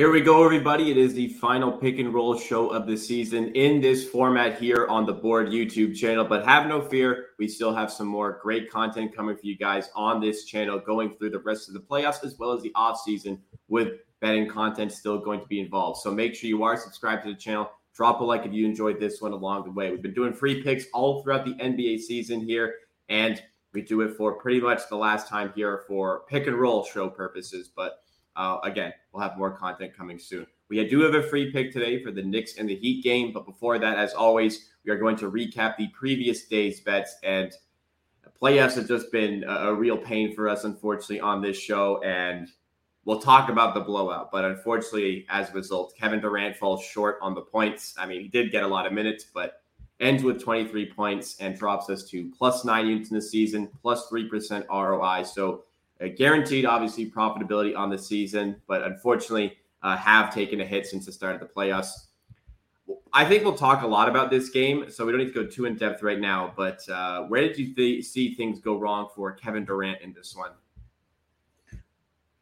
Here we go, everybody. It is the final pick and roll show of the season in this format here on the board YouTube channel. But have no fear, we still have some more great content coming for you guys on this channel going through the rest of the playoffs as well as the off season with betting content still going to be involved. So make sure you are subscribed to the channel. Drop a like if you enjoyed this one along the way. We've been doing free picks all throughout the NBA season here, and we do it for pretty much the last time here for pick and roll show purposes. But uh, again, we'll have more content coming soon. We do have a free pick today for the Knicks and the Heat game, but before that, as always, we are going to recap the previous day's bets. And playoffs have just been a, a real pain for us, unfortunately, on this show. And we'll talk about the blowout, but unfortunately, as a result, Kevin Durant falls short on the points. I mean, he did get a lot of minutes, but ends with 23 points and drops us to plus nine units in the season, plus 3% ROI. So uh, guaranteed, obviously, profitability on the season, but unfortunately, uh, have taken a hit since the start of the playoffs. I think we'll talk a lot about this game, so we don't need to go too in depth right now. But uh, where did you th- see things go wrong for Kevin Durant in this one?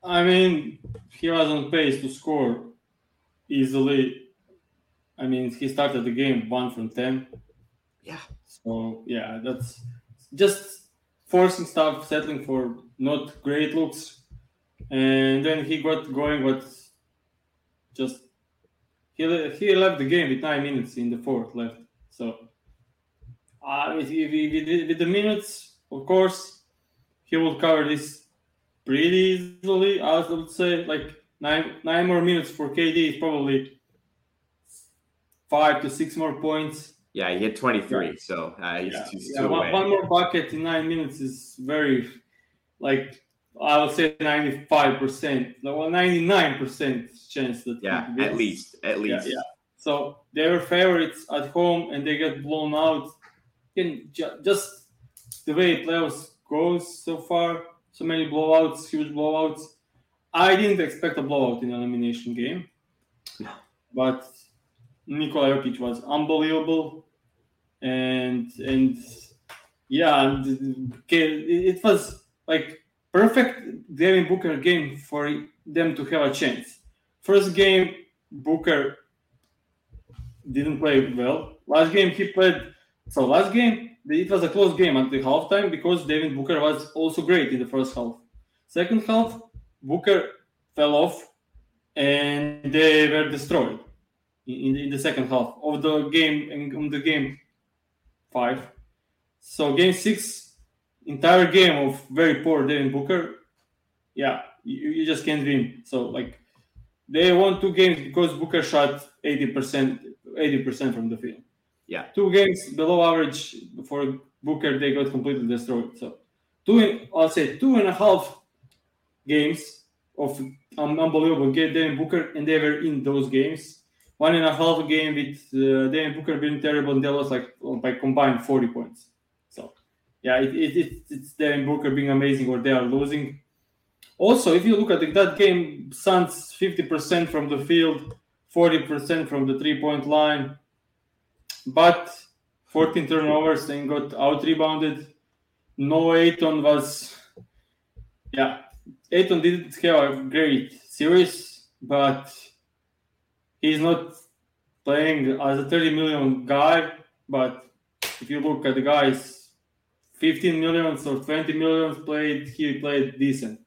I mean, he was on pace to score easily. I mean, he started the game one from ten. Yeah. So yeah, that's just forcing stuff, settling for not great looks, and then he got going. But just he he left the game with nine minutes in the fourth left. So uh, with, with, with the minutes, of course, he will cover this pretty easily. I would say like nine nine more minutes for KD is probably five to six more points. Yeah, he hit 23, yeah. so uh, he's, yeah. he's yeah, one, one, more bucket in nine minutes is very, like, I would say 95%, well, 99% chance that. Yeah, at least, at least. Yeah, yeah, So they were favorites at home and they get blown out. And just the way playoffs goes so far, so many blowouts, huge blowouts. I didn't expect a blowout in an elimination game. No. But Nikola Jokic was unbelievable, and and yeah, it was like perfect Devin Booker game for them to have a chance. First game, Booker didn't play well. Last game he played. So last game it was a close game the halftime because Devin Booker was also great in the first half. Second half, Booker fell off and they were destroyed in, in the second half of the game in the game five. So game six, entire game of very poor Devin Booker. Yeah, you, you just can't win. So like they won two games because Booker shot 80% 80% from the field. Yeah. Two games below average for Booker, they got completely destroyed. So two I'll say two and a half games of um, unbelievable game Devin Booker, and they were in those games. One and a half game with uh, Devin Booker being terrible, and they lost like by combined 40 points. Yeah, it, it, it, it's Devin Booker being amazing or they are losing. Also, if you look at the, that game, Suns 50% from the field, 40% from the three point line but 14 turnovers and got out rebounded. No, Ayton was, yeah, Ayton didn't have a great series, but he's not playing as a 30 million guy. But if you look at the guys, 15 millions or 20 millions played, he played decent.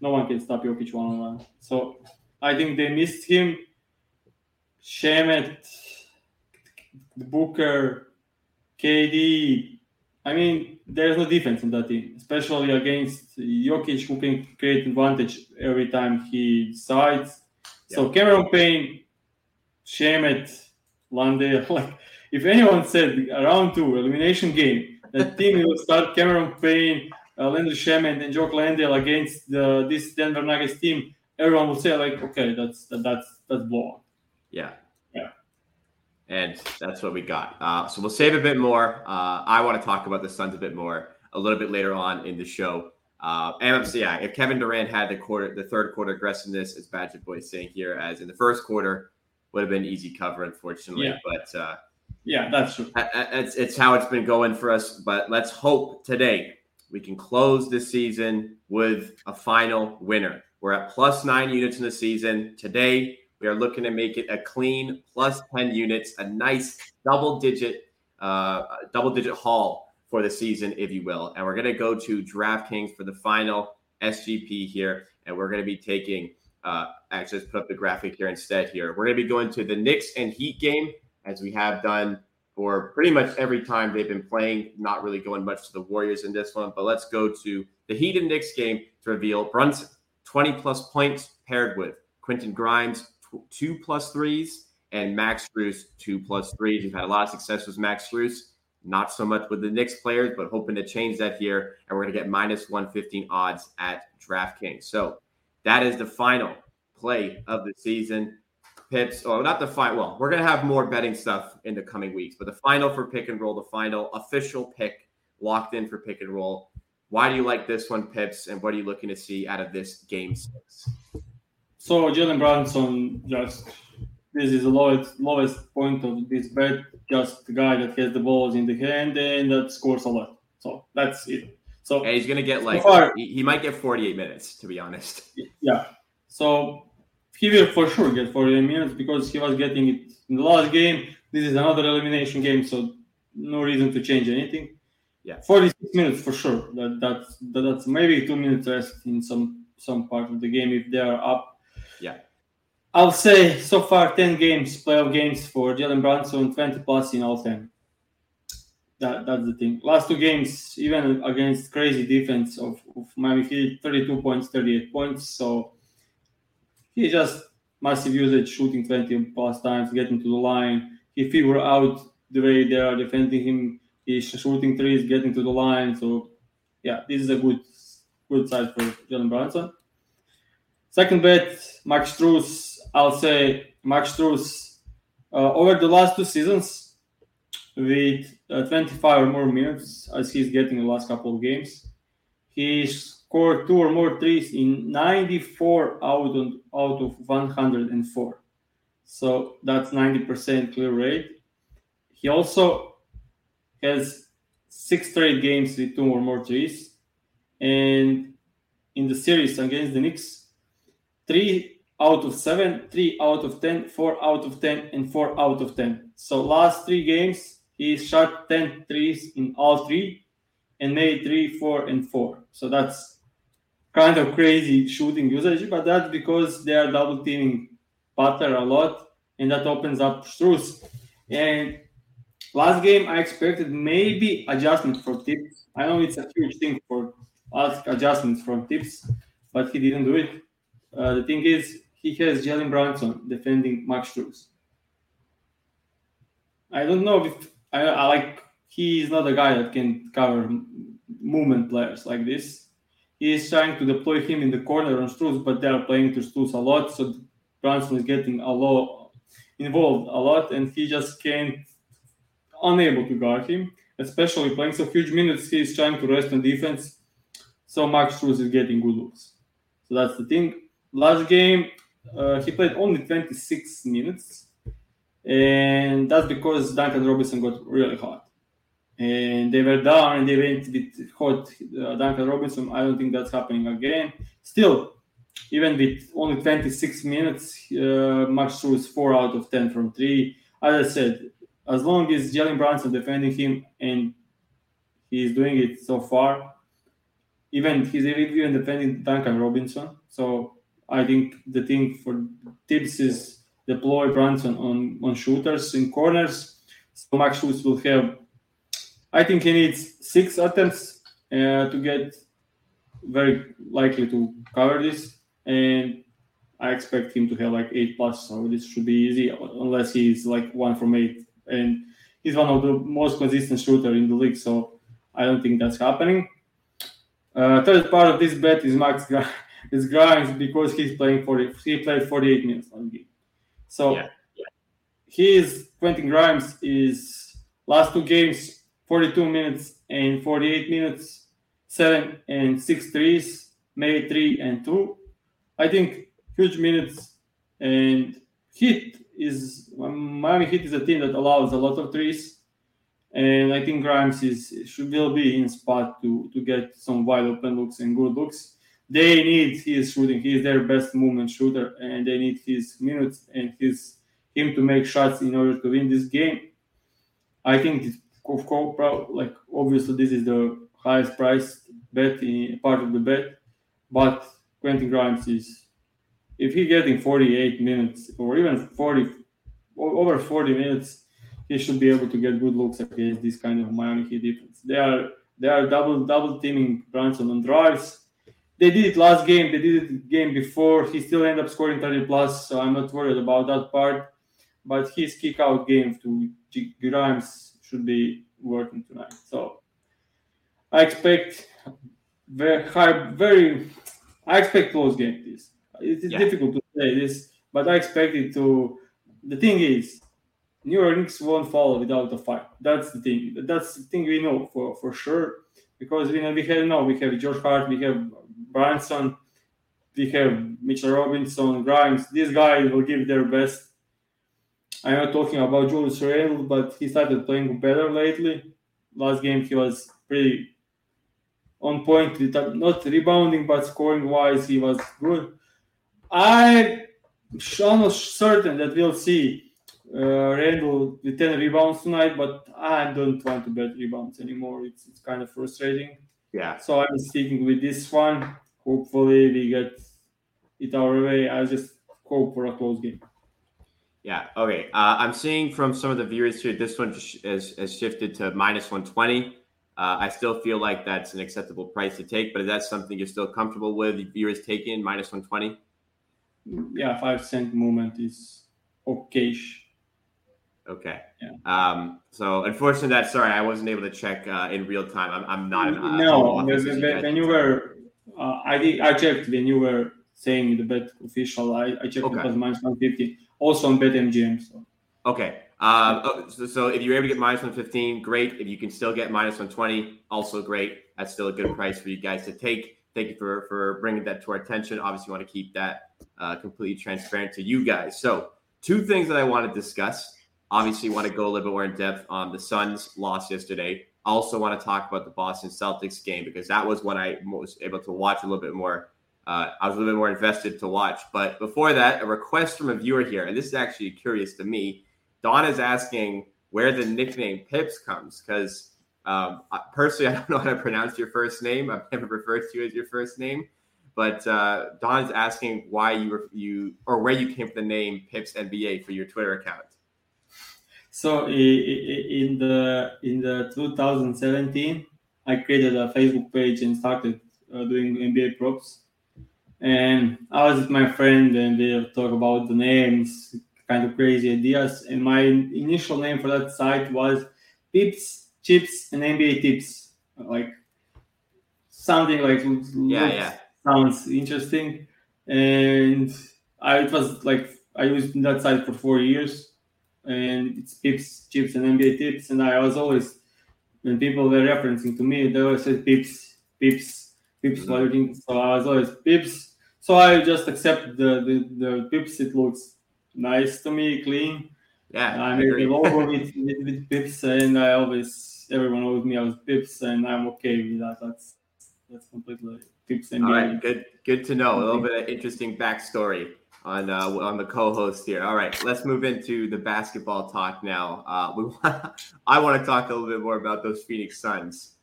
No one can stop Jokic one on one. So I think they missed him. Shamet Booker, KD. I mean, there's no defense in that team, especially against Jokic, who can create advantage every time he sides. Yeah. So Cameron Payne, Shamet, Lande, like if anyone said around two elimination game, the team will start Cameron Payne, uh, Landry Shamet, and Jock Landale against the, this Denver Nuggets team, everyone will say like, okay, that's that, that's that's blowout. Yeah, Yeah. and that's what we got. Uh, so we'll save a bit more. Uh, I want to talk about the Suns a bit more a little bit later on in the show. Uh, yeah, if Kevin Durant had the quarter, the third quarter aggressiveness, as Badger Boy is saying here, as in the first quarter, would have been easy cover, unfortunately. Yeah. But uh, yeah, that's true. It's it's how it's been going for us. But let's hope today we can close this season with a final winner. We're at plus nine units in the season today. We are looking to make it a clean plus 10 units, a nice double digit, uh, double digit haul for the season, if you will. And we're going to go to DraftKings for the final SGP here. And we're going to be taking, uh, actually, let's put up the graphic here instead here. We're going to be going to the Knicks and Heat game, as we have done for pretty much every time they've been playing. Not really going much to the Warriors in this one, but let's go to the Heat and Knicks game to reveal Brunson, 20 plus points paired with Quentin Grimes, two plus threes, and Max Strus, two plus threes. You've had a lot of success with Max Strus. Not so much with the Knicks players, but hoping to change that here. And we're going to get minus 115 odds at DraftKings. So that is the final play of the season. Pips, oh, not the final. Well, we're going to have more betting stuff in the coming weeks, but the final for pick and roll, the final official pick locked in for pick and roll. Why do you like this one, Pips? And what are you looking to see out of this game six? So Jalen Brunson just this is the lowest lowest point of this bet. Just the guy that has the balls in the hand and that scores a lot. So that's it. So and he's gonna get like far, he, he, might get 48 minutes to be honest. Yeah. So he will for sure get 48 minutes because he was getting it in the last game. This is another elimination game, so no reason to change anything. Yeah, 46 minutes for sure. That that's that, that's maybe two minutes rest in some some part of the game if they are up. Yeah. I'll say so far 10 games, playoff games for Jalen Brunson, 20 plus in all 10. That, that's the thing. Last two games, even against crazy defense of, of Miami Heat, 32 points, 38 points. So he just massive usage, shooting 20 plus times, getting to the line. He figured out the way they are defending him. He's shooting threes, getting to the line. So yeah, this is a good good side for Jalen Brunson. Second bet, Max Strus. I'll say Max Strus uh, over the last two seasons with uh, 25 or more minutes as he's getting the last couple of games. He scored two or more threes in 94 out of, out of 104. So that's 90% clear rate. He also has six straight games with two or more threes. And in the series against the Knicks, three out of seven, three out of ten, four out of ten, and four out of ten. So last three games, he shot 10 threes in all three and made three, four, and four. So that's kind of crazy shooting usage, but that's because they are double teaming Butler a lot, and that opens up Strus. And last game, I expected maybe adjustment for Thibs. I know it's a huge thing for ask adjustments from Thibs, but he didn't do it. Uh, the thing is, he has Jalen Brunson defending Max Strus. I don't know if I, I, like. He is not a guy that can cover movement players like this. He is trying to deploy him in the corner on Strus, but they are playing to Strus a lot, so Brunson is getting a lot involved a lot, and he just can't unable to guard him, especially playing so huge minutes. He is trying to rest on defense, so Max Strus is getting good looks. So that's the thing last game uh, he played only 26 minutes, and that's because Duncan Robinson got really hot. And they were down and they went with uh, Duncan Robinson. I don't think that's happening again. Still, even with only 26 minutes, uh, Max Strus 4 out of 10 from 3. As I said, as long as Jalen Brunson defending him and he's doing it so far, even he's even defending Duncan Robinson. So I think the thing for Thibs is deploy Brunson on, on shooters in corners. So Max Strus will have, I think he needs six attempts uh, to get very likely to cover this. And I expect him to have like eight plus. So this should be easy unless he's like one from eight. And he's one of the most consistent shooter in the league. So I don't think that's happening. Uh, third part of this bet is Max is Grimes because he's playing for he played 48 minutes on game. So yeah. Yeah. Quentin Grimes is last two games 42 minutes and 48 minutes, seven and six threes, made three and two. I think huge minutes and Heat is um, Miami Heat is a team that allows a lot of threes, and I think Grimes is should will be in spot to to get some wide open looks and good looks they need his shooting. He is their best movement shooter, and they need his minutes and his him to make shots in order to win this game. I think, of course, like obviously this is the highest price bet in part of the bet, but Quentin Grimes is if he's getting 48 minutes or even 40 over 40 minutes, he should be able to get good looks against this kind of Miami Heat defense. They are they are double double teaming Brunson on drives they did it last game. They did it game before. He still ended up scoring 30 plus, so I'm not worried about that part. But his kick out game to Grimes should be working tonight. So I expect very high, very. I expect close game. This it is yeah. difficult to say this, but I expect it to. The thing is, New York Knicks won't fall without a fight. That's the thing. That's the thing we know for for sure because we know we have no, we have Josh Hart, we have Brunson, we have Mitchell Robinson, Grimes. These guys will give their best. I'm not talking about Julius Randle, but he started playing better lately. Last game he was pretty on point, not rebounding but scoring wise, he was good. I'm almost certain that we'll see uh, Randle with 10 rebounds tonight, but I don't want to bet rebounds anymore. It's, it's kind of frustrating. Yeah. So I'm sticking with this one. Hopefully we get it our way. I just hope for a close game. Yeah. Okay. Uh, I'm seeing from some of the viewers here, this one has, has shifted to minus 120. Uh, I still feel like that's an acceptable price to take, but is that something you're still comfortable with? The viewers taking minus 120? Yeah, five cent movement is okay. Okay. Yeah. Um, so unfortunately, that sorry, I wasn't able to check uh, in real time. I'm, I'm not. Uh, no, when, when you were, uh, I did, I checked when you were saying the bet official. I, I checked okay. it was minus one fifty. Also on BetMGM. So. Okay. Um, oh, so, so, if you're able to get minus 115, great. If you can still get minus 120, also great. That's still a good price for you guys to take. Thank you for for bringing that to our attention. Obviously, want to keep that uh, completely transparent to you guys. So, two things that I want to discuss. Obviously, want to go a little bit more in depth on the Suns' loss yesterday. Also, want to talk about the Boston Celtics game because that was when I was able to watch a little bit more. Uh, I was a little bit more invested to watch. But before that, a request from a viewer here, and this is actually curious to me. Don is asking where the nickname Pips comes because um, personally, I don't know how to pronounce your first name. I've never referred to you as your first name. But uh, is asking why you were you or where you came from the name Pips NBA for your Twitter account. So in the in the 2017, I created a Facebook page and started uh, doing NBA props. And I was with my friend, and we talk about the names, kind of crazy ideas. And my initial name for that site was Pips, Chips, and NBA Tips, like something like yeah, yeah, sounds interesting. And I it was like I used that site for four years and it's pips, chips, and NBA tips. And I was always, when people were referencing to me, they always said pips, pips, pips. Mm-hmm. What do you think? So I was always pips. So I just accept the the, the pips. It looks nice to me, clean. Yeah, I made the logo with, with, with pips, and I always everyone knows me as pips, and I'm okay with that. That's that's completely pips. And All right, good good to know. A little bit of interesting backstory on uh, on the co-host here. All right, let's move into the basketball talk now. Uh, we want, I want to talk a little bit more about those Phoenix Suns.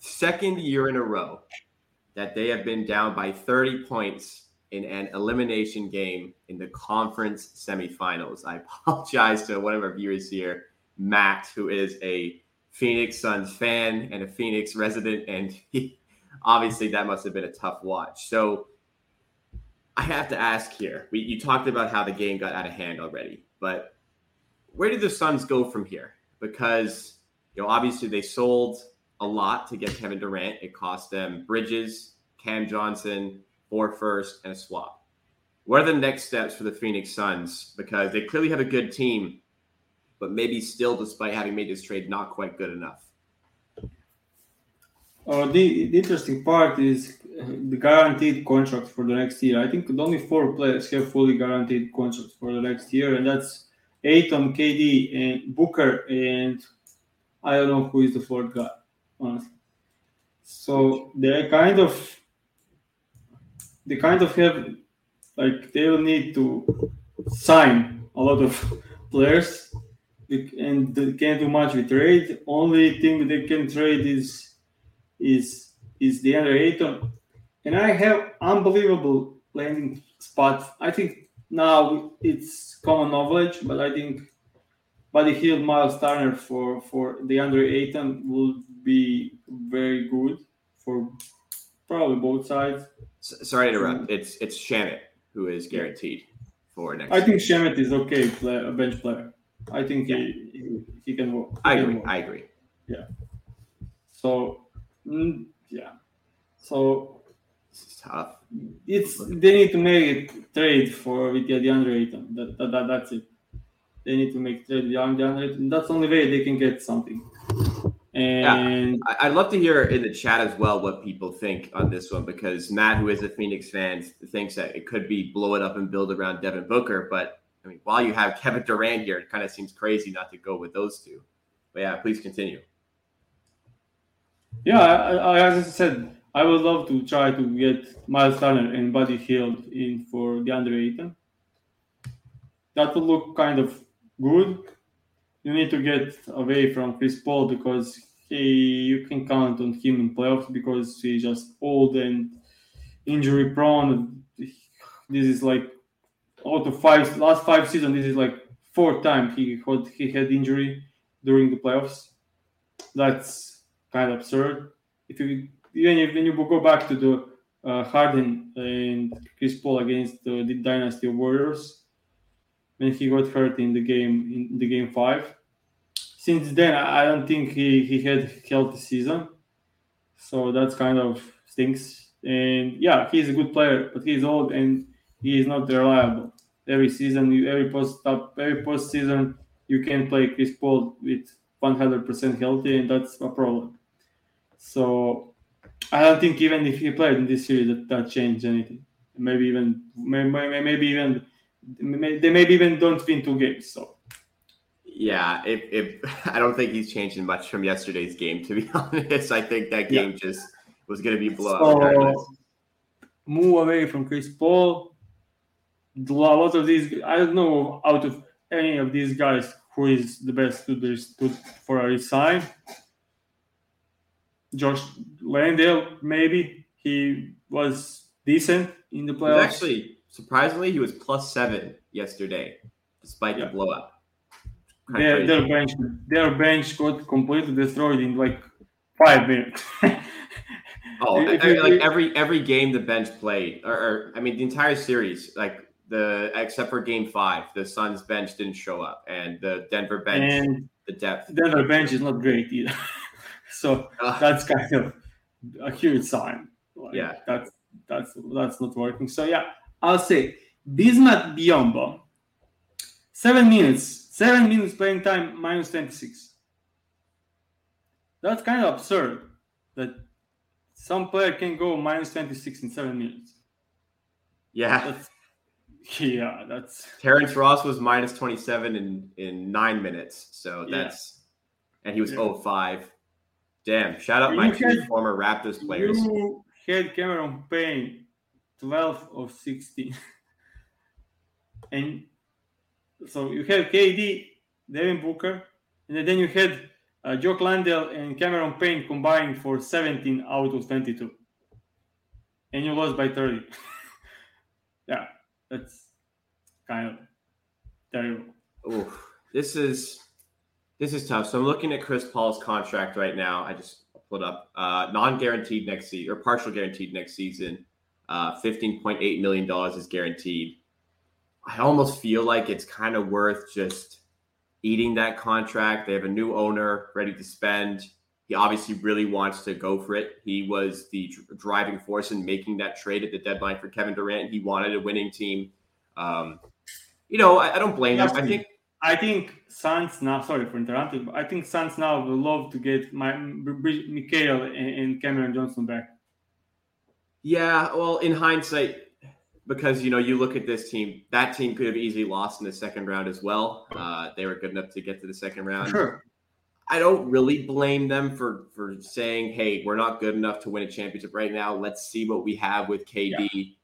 Second year in a row that they have been down by 30 points in an elimination game in the conference semifinals. I apologize to one of our viewers here, Matt, who is a Phoenix Suns fan and a Phoenix resident, and he, obviously that must have been a tough watch. So I have to ask here. We, you talked about how the game got out of hand already, but where did the Suns go from here? Because you know, obviously they sold a lot to get Kevin Durant. It cost them Bridges, Cam Johnson, four first, and a swap. What are the next steps for the Phoenix Suns? Because they clearly have a good team, but maybe still, despite having made this trade, not quite good enough. Uh, the, the interesting part is the guaranteed contract for the next year. I think only four players have fully guaranteed contracts for the next year, and that's Ayton, KD, and Booker, and I don't know who is the fourth guy, honestly. So they're kind of they kind of have like they will need to sign a lot of players and they can't do much with trade. Only thing they can trade is is is DeAndre Ayton. And I have unbelievable landing spot. I think now it's common knowledge, but I think Buddy Hield, Miles Turner for for DeAndre Ayton will be very good for probably both sides. S- sorry to interrupt. It's it's Shamet who is guaranteed for next. I think Shamet is okay, play, a bench player. I think yeah. he, he, he can work. He I can agree. work. I agree. Yeah. So mm, yeah. So is tough. it's they need to make a trade for with the DeAndre Ayton. That, that, that that's it. They need to make trade with DeAndre Ayton. That's the only way they can get something. And I- I'd love to hear in the chat as well what people think on this one because Matt, who is a Phoenix fan, thinks that it could be blow it up and build around Devin Booker. But I mean, while you have Kevin Durant here, it kind of seems crazy not to go with those two. But yeah, please continue. yeah, I, I, as I said, I would love to try to get Miles Turner and Buddy Hield in for DeAndre Ayton. That would look kind of good. You need to get away from Chris Paul because he you can count on him in playoffs because he's just old and injury prone. This is like out of five last five seasons, this is like fourth time he had he had injury during the playoffs. That's kind of absurd. If you even if when you go back to the uh, Harden and Chris Paul against the, the Dynasty Warriors, when he got hurt in the game in the game five. Since then, I don't think he, he had healthy season, so that's kind of stinks. And yeah, he's a good player, but he's old and he is not reliable. Every season, every post up every post season, you can play Chris Paul with 100% healthy, and that's a problem. So I don't think even if he played in this series, that, that changed anything. Maybe even maybe, maybe even they maybe even don't win two games. So Yeah, if, if I don't think he's changing much from yesterday's game, to be honest. I think that game just was going to be blowout. So- regardless. move away from Chris Paul. A lot of these, I don't know out of any of these guys who is the best to this to, for a resign. Josh Landale, maybe he was decent in the playoffs. actually surprisingly he was plus seven yesterday, despite Yeah. the blowout. Their, their bench, their bench got completely destroyed in like five minutes. Oh, If I- like every every game the bench played, or, or I mean the entire series, like the except for Game Five, the Suns bench didn't show up, and the Denver bench, and the depth. Denver bench is not great either. so Ugh. that's kind of a huge sign. Like, Yeah. that's that's that's not working. So yeah, I'll say Bismack Biyombo, seven minutes, seven minutes playing time, minus twenty six. That's kind of absurd that some player can go minus twenty six in seven minutes. yeah, That's yeah, that's Terrence Ross was minus twenty seven in in nine minutes, so Yeah. that's and he was Yeah. 05. Damn! Shout out my You two had- former Raptors players. You had Cameron Payne, 12 of 16. and so you had KD, Devin Booker, and then you had uh, Jock Landale and Cameron Payne combined for 17 out of 22. And you lost by 30. yeah, that's kind of terrible. Oof. This is this is tough. So I'm looking at Chris Paul's contract right now. I just pulled up uh, non-guaranteed next season or partial guaranteed next season. Uh, $15.8 million is guaranteed. I almost feel like it's kind of worth just eating that contract. They have a new owner ready to spend. He obviously really wants to go for it. He was the driving force in making that trade at the deadline for Kevin Durant. He wanted a winning team. Um, you know, I, I don't blame him. I think I think Suns now. Sorry for interrupting, but I think Suns now would love to get my Mikal and, and Cameron Johnson back. Yeah, well, in hindsight, because you know you look at this team, that team could have easily lost in the second round as well. Uh, they were good enough to get to the second round. Sure. I don't really blame them for for saying, "Hey, we're not good enough to win a championship right now. Let's see what we have with KD."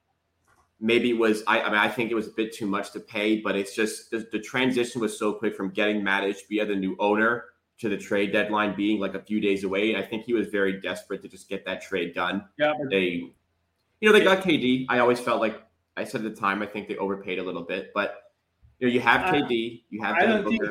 maybe it was I, I mean I think it was a bit too much to pay, but it's just the, the transition was so quick from getting Mat Ishbia, the new owner, to the trade deadline being like a few days away. I think he was very desperate to just get that trade done. Yeah, they, you know, they got KD. I always felt like I said at the time I think they overpaid a little bit, but you know, you have KD, you have I don't think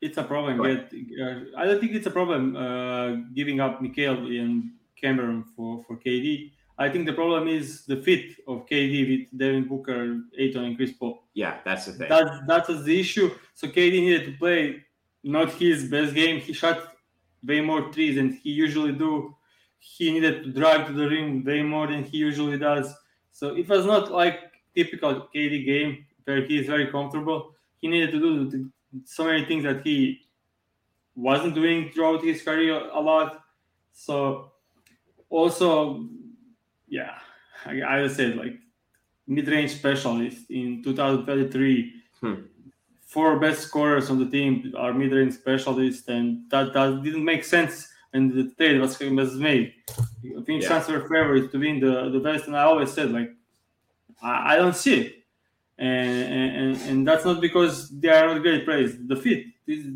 it's a problem. Get, uh, I don't think it's a problem uh, giving up Mikal and Cameron for for KD. I think the problem is the fit of KD with Devin Booker, Ayton, and Chris Paul. Yeah, that's the thing. That that was the issue. So KD needed to play not his best game. He shot way more threes than he usually do. He needed to drive to the rim way more than he usually does. So it was not like typical KD game where he is very comfortable. He needed to do so many things that he wasn't doing throughout his career a lot. So also yeah, I, I say like mid-range specialist in 2023. Hmm. Four best scorers on the team are mid-range specialists, and that, that didn't make sense. And the trade was, was made. I think yeah. Suns were favorites to win the, the best, and I always said like, I, I don't see it, and, and and that's not because they are not great players. The fit, is,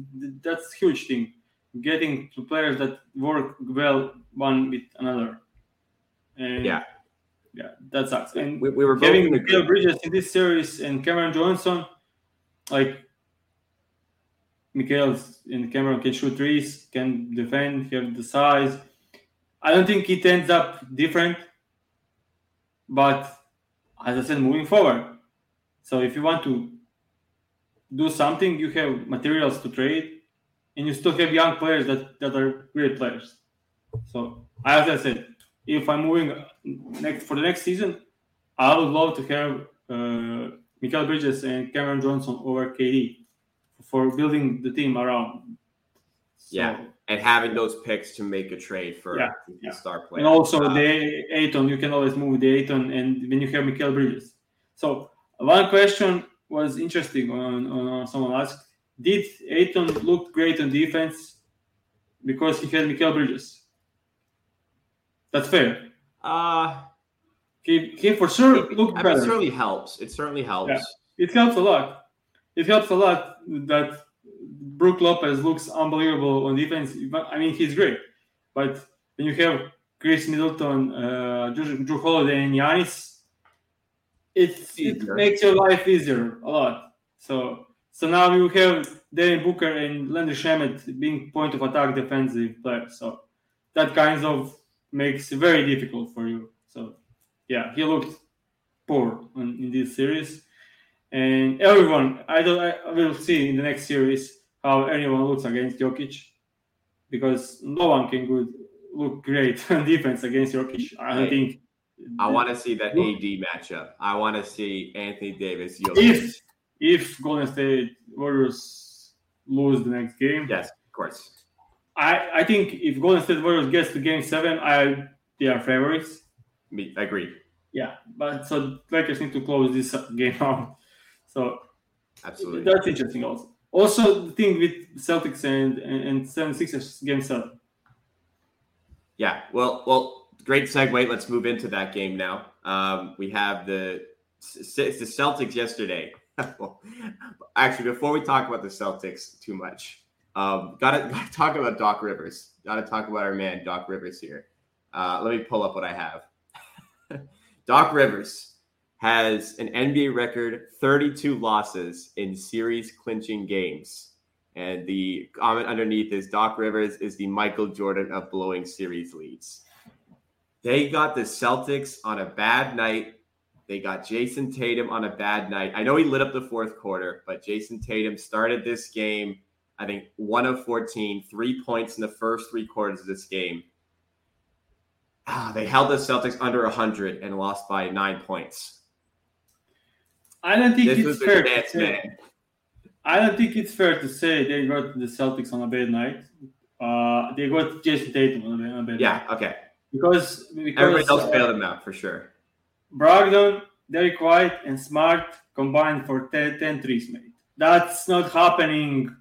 that's huge thing. Getting to players that work well one with another. And yeah, yeah, that sucks. And we, we were having Mikal Bridges in this series and Cameron Johnson, like Mikal and Cameron can shoot threes, can defend, have the size. I don't think it ends up different, but as I said, moving forward. So if you want to do something, you have materials to trade, and you still have young players that, that are great players. So as I said, if I'm moving next for the next season, I would love to have uh, Bridges and Cameron Johnson over KD for building the team around. So, yeah, and having those picks to make a trade for yeah, yeah. star player. And also uh, the Ayton, you can always move the Ayton, and when you have Mikal Bridges. So one question was interesting on, on someone asked, did Ayton look great on defense because he had Mikal Bridges? That's fair. Uh he, he for sure looked I better. Mean, it certainly helps. It certainly helps. Yeah. It helps a lot. It helps a lot that Brook Lopez looks unbelievable on defense. I mean, he's great. But when you have Khris Middleton, uh, Jrue Holiday, and Giannis, it, it makes your life easier a lot. So so now you have Devin Booker and Landry Shamet being point of attack defensive players. So that kind of makes it very difficult for you. So yeah, he looked poor in, in this series, and everyone I don't I will see in the next series how anyone looks against Jokic because no one can good look great on defense against Jokic. I hey, think. I want to see that AD matchup. I want to see Anthony Davis. Jokic. If if Golden State Warriors lose the next game, yes, of course. I, I think if Golden State Warriors gets to game seven, I they are favorites. Me, I agree. Yeah, but so Lakers need to close this game out. So absolutely, that's interesting. Also, also the thing with Celtics and and, and 76ers game seven. Yeah, well, well, great segue. Let's move into that game now. Um, we have the the Celtics yesterday. Actually, before we talk about the Celtics too much, um, gotta, gotta talk about Doc Rivers. Gotta talk about our man Doc Rivers here. Uh, let me pull up what I have. Doc Rivers has an NBA record 32 losses in series clinching games. And the comment underneath is Doc Rivers is the Michael Jordan of blowing series leads. They got the Celtics on a bad night. They got Jayson Tatum on a bad night. I know he lit up the fourth quarter, but Jayson Tatum started this game I think one of 14, three points in the first three quarters of this game. Ah, they held the Celtics under 100 and lost by nine points. I don't think this it's fair to say. I don't think it's fair to say they got the Celtics on a bad night. Uh, they got Jayson Tatum on a, bad yeah, night. Yeah, okay. Because, because everybody else uh, bailed him out for sure. Brogdon, Derrick White, and Smart combined for 10, 10 threes made. That's not happening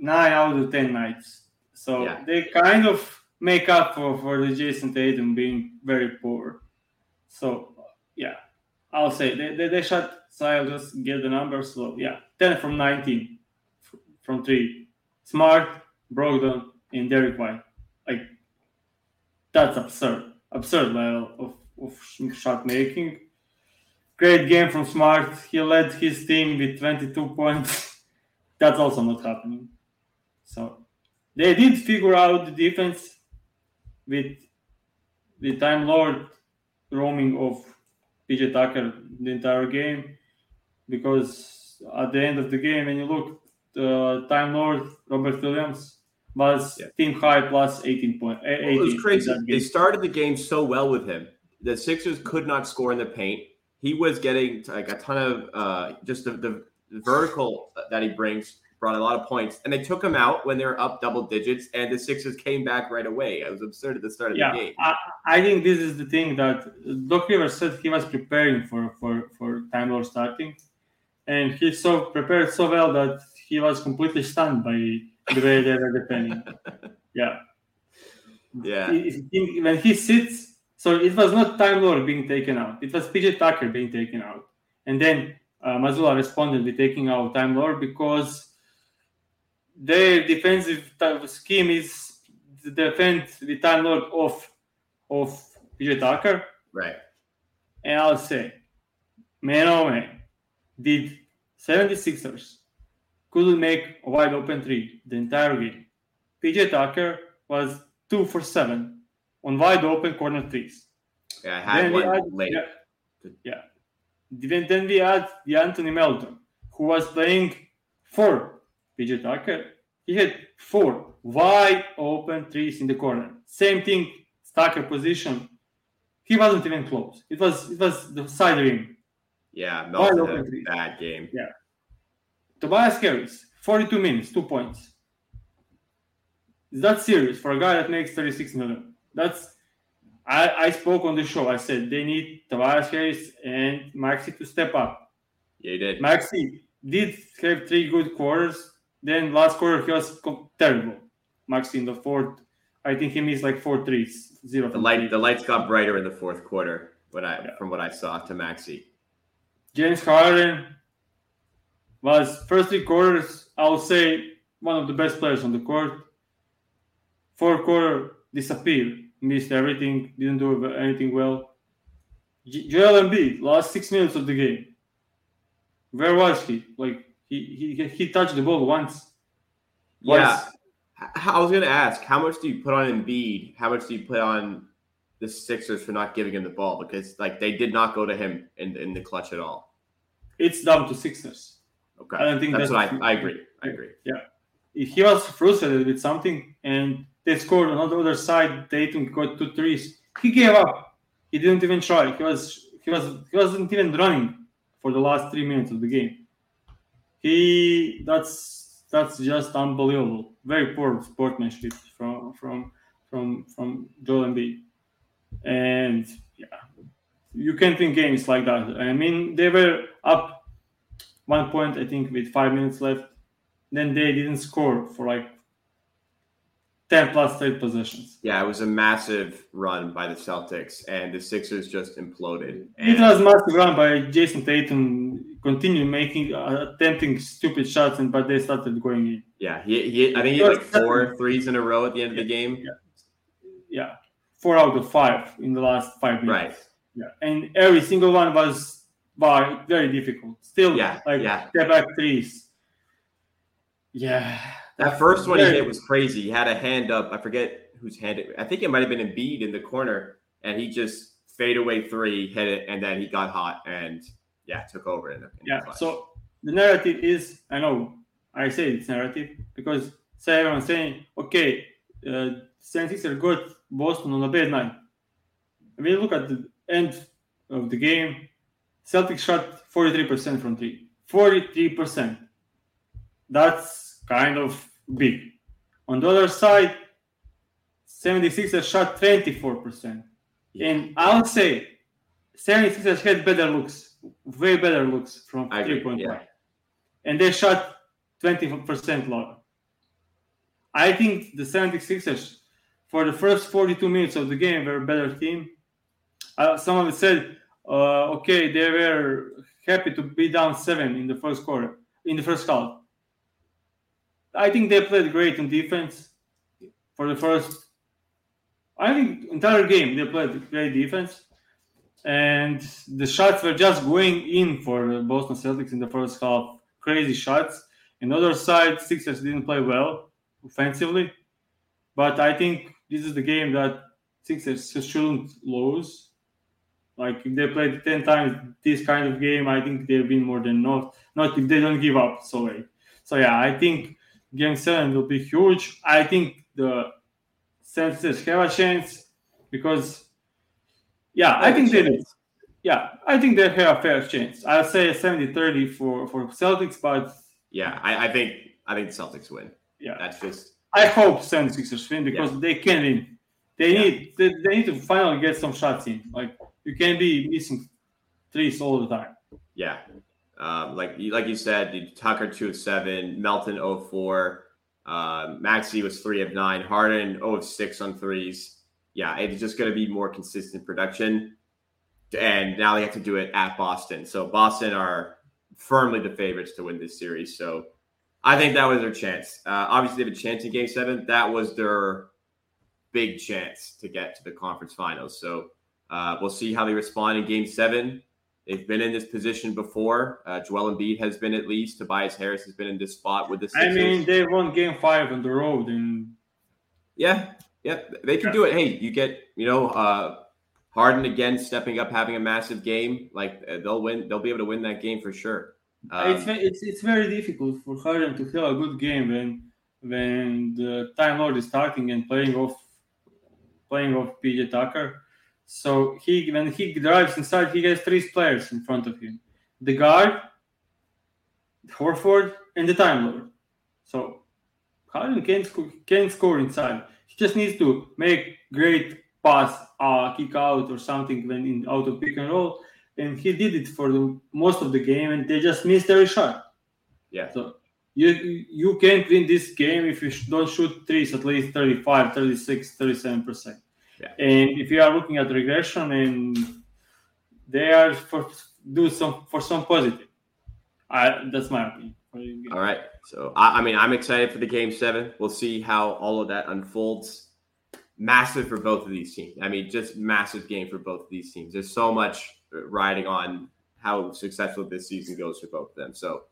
nine out of ten nights. So yeah. they kind of make up for, for the Jayson Tatum being very poor. So yeah, I'll say they, they, they shot. So I'll just get the numbers. So yeah, ten from nineteen f- from three. Smart, Brogdon, and Derrick White. Like that's absurd, absurd level of, of shot making. Great game from Smart. He led his team with 22 points. That's also not happening. So they did figure out the defense with the Time Lord roaming of PJ Tucker the entire game because at the end of the game, when you look, uh, Time Lord Robert Williams was Yeah. team high plus 18 point. eh, 18 It was crazy. They started the game so well with him. The Sixers could not score in the paint. He was getting like a ton of uh, just the, the vertical that he brings brought a lot of points, and they took him out when they were up double digits, and the Sixers came back right away. It was absurd at the start of Yeah, the game. I, I think this is the thing that Doc Rivers said he was preparing for for for Time Lord starting, and he so prepared so well that he was completely stunned by the way they were defending. Yeah, Yeah, He- he- when he sits, so it was not Time Lord being taken out; it was PJ Tucker being taken out, and then uh, Mazzulla responded with taking out Time Lord because their defensive type scheme is to defend the Time Lord off of PJ Tucker. right. And I'll say, man oh man, did 76ers couldn't make a wide open three the entire game. PJ Tucker was two for seven on wide open corner threes. Yeah, I had Then one add- late. Yeah. yeah. Then, then we had the Anthony Melton, who was playing for PJ Tucker. He had four wide open threes in the corner. Same thing, Tucker position. He wasn't even close. It was it was the side rim. Yeah, Wide open had a three. bad game. Yeah. Tobias Harris, 42 minutes, two points. Is that serious for a guy that makes 36 million? That's I, I spoke on the show. I said they need Tobias Harris and Maxey to step up. Yeah, you did. Maxey did have three good quarters. Then last quarter he was terrible. Maxey in the fourth, I think he missed like four threes, zero. The light three. the lights got brighter in the fourth quarter. What I Yeah. from what I saw to Maxey. James Harden was first three quarters, I would say, one of the best players on the court. Fourth quarter disappeared, missed everything, didn't do anything well. Joel Embiid, last six minutes of the game. Where was he? Like he he, he touched the ball once. Yeah. I was gonna ask, how much do you put on Embiid? How much do you put on the Sixers for not giving him the ball? Because like they did not go to him in in the clutch at all. It's down to Sixers. Okay, I don't think that's, that's- what I, I agree. I agree. If he was frustrated with something and they scored on the other side, Tatum got two threes. He gave up. He didn't even try. He was he was he wasn't even running for the last three minutes of the game. He that's that's just unbelievable. Very poor sportsmanship from from from from Joel Embiid. And yeah, you can't win games like that. I mean, they were up one point, I think, with five minutes left. Then they didn't score for like 10 plus straight possessions. Yeah, it was a massive run by the Celtics, and the Sixers just imploded. It And was massive run by Jayson Tatum, continue making, uh, attempting stupid shots, and but they started going in. yeah, he, he I think he had like four threes in a row at the end of the game. Yeah. Yeah, four out of five in the last five minutes. Right. Yeah, and every single one was bar very difficult. Still, Yeah, like yeah. step back threes. Yeah, That first one he hit was crazy. He had a hand up. I forget whose hand it. I think it might have been Embiid in the corner, and he just fade away three, hit it, and then he got hot and yeah, took over in the, in Yeah. clutch. So the narrative is, I know, I say it's narrative because say everyone's saying, okay, uh, 76ers got Boston on a bad night. When you look at the end of the game, Celtics shot 43% from three. 43%. That's kind of big. On the other side, 76ers shot 24%. And I'll say 76ers had better looks, way better looks from I three point yeah. And they shot 20% lower. I think the 76ers, for the first 42 minutes of the game, were a better team. Uh, someone said, uh, okay, they were happy to be down seven in the first quarter, in the first half. I think they played great in defense for the first. I think entire game they played great defense, and the shots were just going in for the Boston Celtics in the first half. Crazy shots. On the other side, Sixers didn't play well offensively, but I think this is the game that Sixers shouldn't lose. Like if they played ten times this kind of game, I think they've been more than not. Not if they don't give up so. So yeah, I think game seven will be huge. I think the Sixers have a chance because yeah, I think they do. Yeah, I think they have a fair chance. I'll say 70-30 for for Celtics, but yeah, I, I think I think Celtics win. Yeah, that's just. I hope 76ers win because yeah. they can win. They yeah. need they, they need to finally get some shots in. Like you can't be missing threes all the time. Yeah, um, like like you said, Tucker two of seven, Melton 0 4, uh, Maxey was three of nine, Harden 0 of six on threes. Yeah, it's just going to be more consistent production, and now they have to do it at Boston. So Boston are firmly the favorites to win this series. So I think that was their chance. Uh, obviously, they have a chance in Game Seven. That was their big chance to get to the conference finals. So uh, we'll see how they respond in Game Seven. They've been in this position before. Uh, Joel Embiid has been at least. Tobias Harris has been in this spot with the. Sixers. I mean, they won Game Five on the road, and yeah, yeah, they can do it. Hey, you get you know uh, Harden again stepping up, having a massive game. Like uh, they'll win. They'll be able to win that game for sure. Um, it's it's it's very difficult for Harden to have a good game when when the Time Lord is starting and playing off playing off PJ Tucker so he when he drives inside, he has three players in front of him: the guard, Horford, and the Time Lord. So Harden can sc- can score inside. Just needs to make great pass, uh, kick out or something when in out of pick and roll, and he did it for the most of the game, and they just missed every shot. Yeah. So you you can't win this game if you don't shoot threes at least 35 36 37 percent yeah. And if you are looking at regression, and they are for do some for some positive. I, that's my opinion. All right. So I, I mean, I'm excited for the game seven. We'll see how all of that unfolds. Massive for both of these teams. I mean, just massive game for both of these teams. There's so much riding on how successful this season goes for both of them. So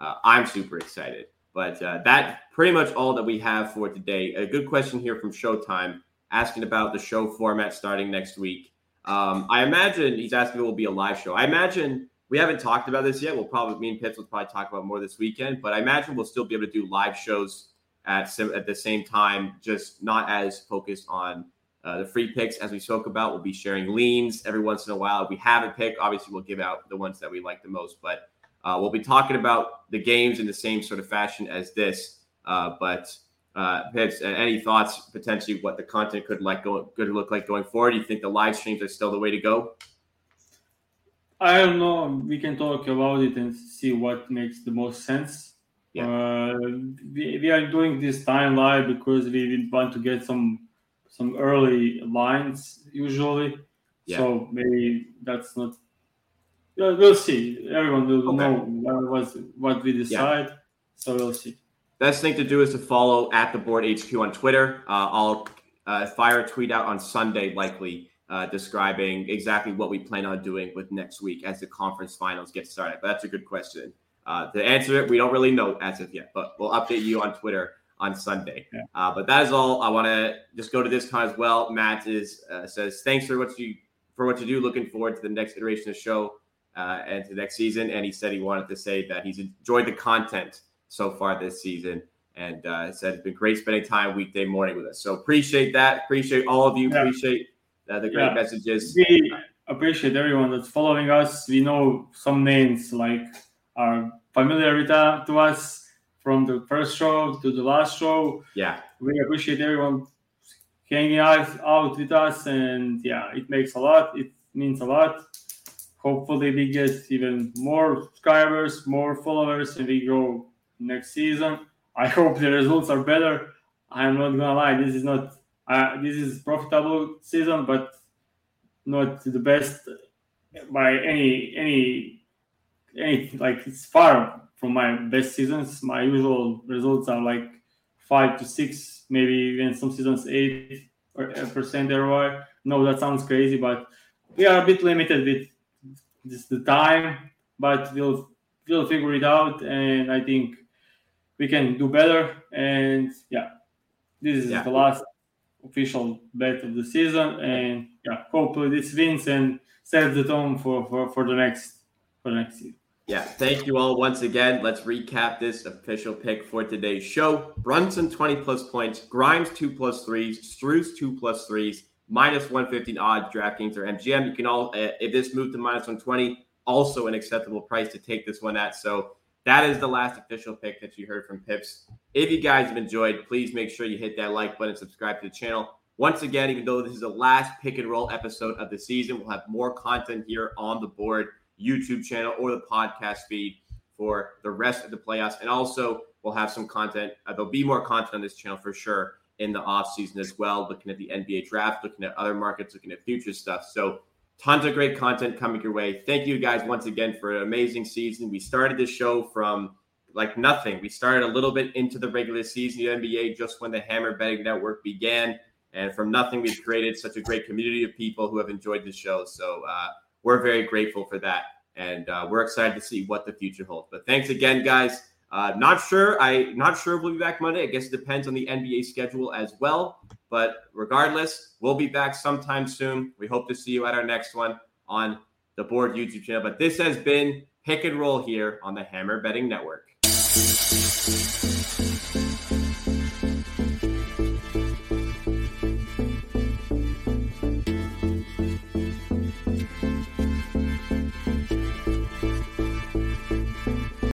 uh, I'm super excited. But uh, that pretty much all that we have for today. A good question here from Showtime asking about the show format starting next week. Um, I imagine he's asking if it will be a live show. I imagine we haven't talked about this yet. We'll probably me and Pips will probably talk about more this weekend, but I imagine we'll still be able to do live shows at at the same time, just not as focused on uh, the free picks as we spoke about. We'll be sharing leans every once in a while. If we have a pick, obviously we'll give out the ones that we like the most, but uh, we'll be talking about the games in the same sort of fashion as this. Uh, but uh, Pips, any thoughts potentially what the content could like go could look like going forward? Do you think the live streams are still the way to go? I don't know. We can talk about it and see what makes the most sense. Yeah. Uh, we, we are doing this time live because we want to get some some early lines usually. Yeah. So maybe that's not. Yeah, We'll see. Everyone will okay. know what, what we decide. Yeah. So we'll see. Best thing to do is to follow at the board HQ on Twitter. Uh, I'll uh, fire a tweet out on Sunday, likely uh, describing exactly what we plan on doing with next week as the conference finals get started. But that's a good question. Uh, to answer it, we don't really know as of yet, but we'll update you on Twitter on Sunday. Yeah. Uh, but that is all. I want to just go to this time as well. Matt is uh, says thanks for what you for what you do. Looking forward to the next iteration of the show and to next season. And he said he wanted to say that he's enjoyed the content so far this season. And uh, said it's been great spending time weekday morning with us. So appreciate that. Appreciate all of you. Yeah. Appreciate uh, the great yeah. messages. We appreciate everyone that's following us. We know some names like are familiar with uh, to us from the first show to the last show. Yeah, we appreciate everyone hanging out, out with us, and yeah, it makes a lot. It means a lot. Hopefully, we get even more subscribers, more followers, and we grow next season. I hope the results are better. I'm not gonna lie, this is not uh, this is profitable season, but not the best by any any any like it's far from my best seasons. My usual results are like five to six, maybe even some seasons eight percent ROI. No, that sounds crazy, but we are a bit limited with just the time, but we'll we'll figure it out, and I think we can do better. And yeah, this is yeah. the last official bet of the season, and yeah, hopefully this wins and sets the tone for, for, for the next for the next season. Yeah, thank you all once again. Let's recap this official pick for today's show. Brunson 20 plus points, Grimes 2 plus plus threes, Strus 2 plus plus threes, minus 115 odds, DraftKings or MGM. You can all, uh, if this moved to minus 120, also an acceptable price to take this one at. So that is the last official pick that you heard from Pips. If you guys have enjoyed, please make sure you hit that like button, and subscribe to the channel. Once again, even though this is the last pick and roll episode of the season, we'll have more content here on the board, YouTube channel, or the podcast feed for the rest of the playoffs. And also, we'll have some content. Uh, there'll be more content on this channel for sure in the off season as well, looking at the NBA draft, looking at other markets, looking at future stuff. So tons of great content coming your way. Thank you guys once again for an amazing season. We started this show from like nothing. We started a little bit into the regular season of the NBA just when the Hammer Betting Network began. And from nothing, we've created such a great community of people who have enjoyed the show. So uh, we're very grateful for that. And uh, we're excited to see what the future holds. But thanks again, guys. Uh, not sure. I not sure we'll be back Monday. I guess it depends on the NBA schedule as well. But regardless, we'll be back sometime soon. We hope to see you at our next one on the board YouTube channel. But this has been Pick and Roll here on the Hammer Betting Network.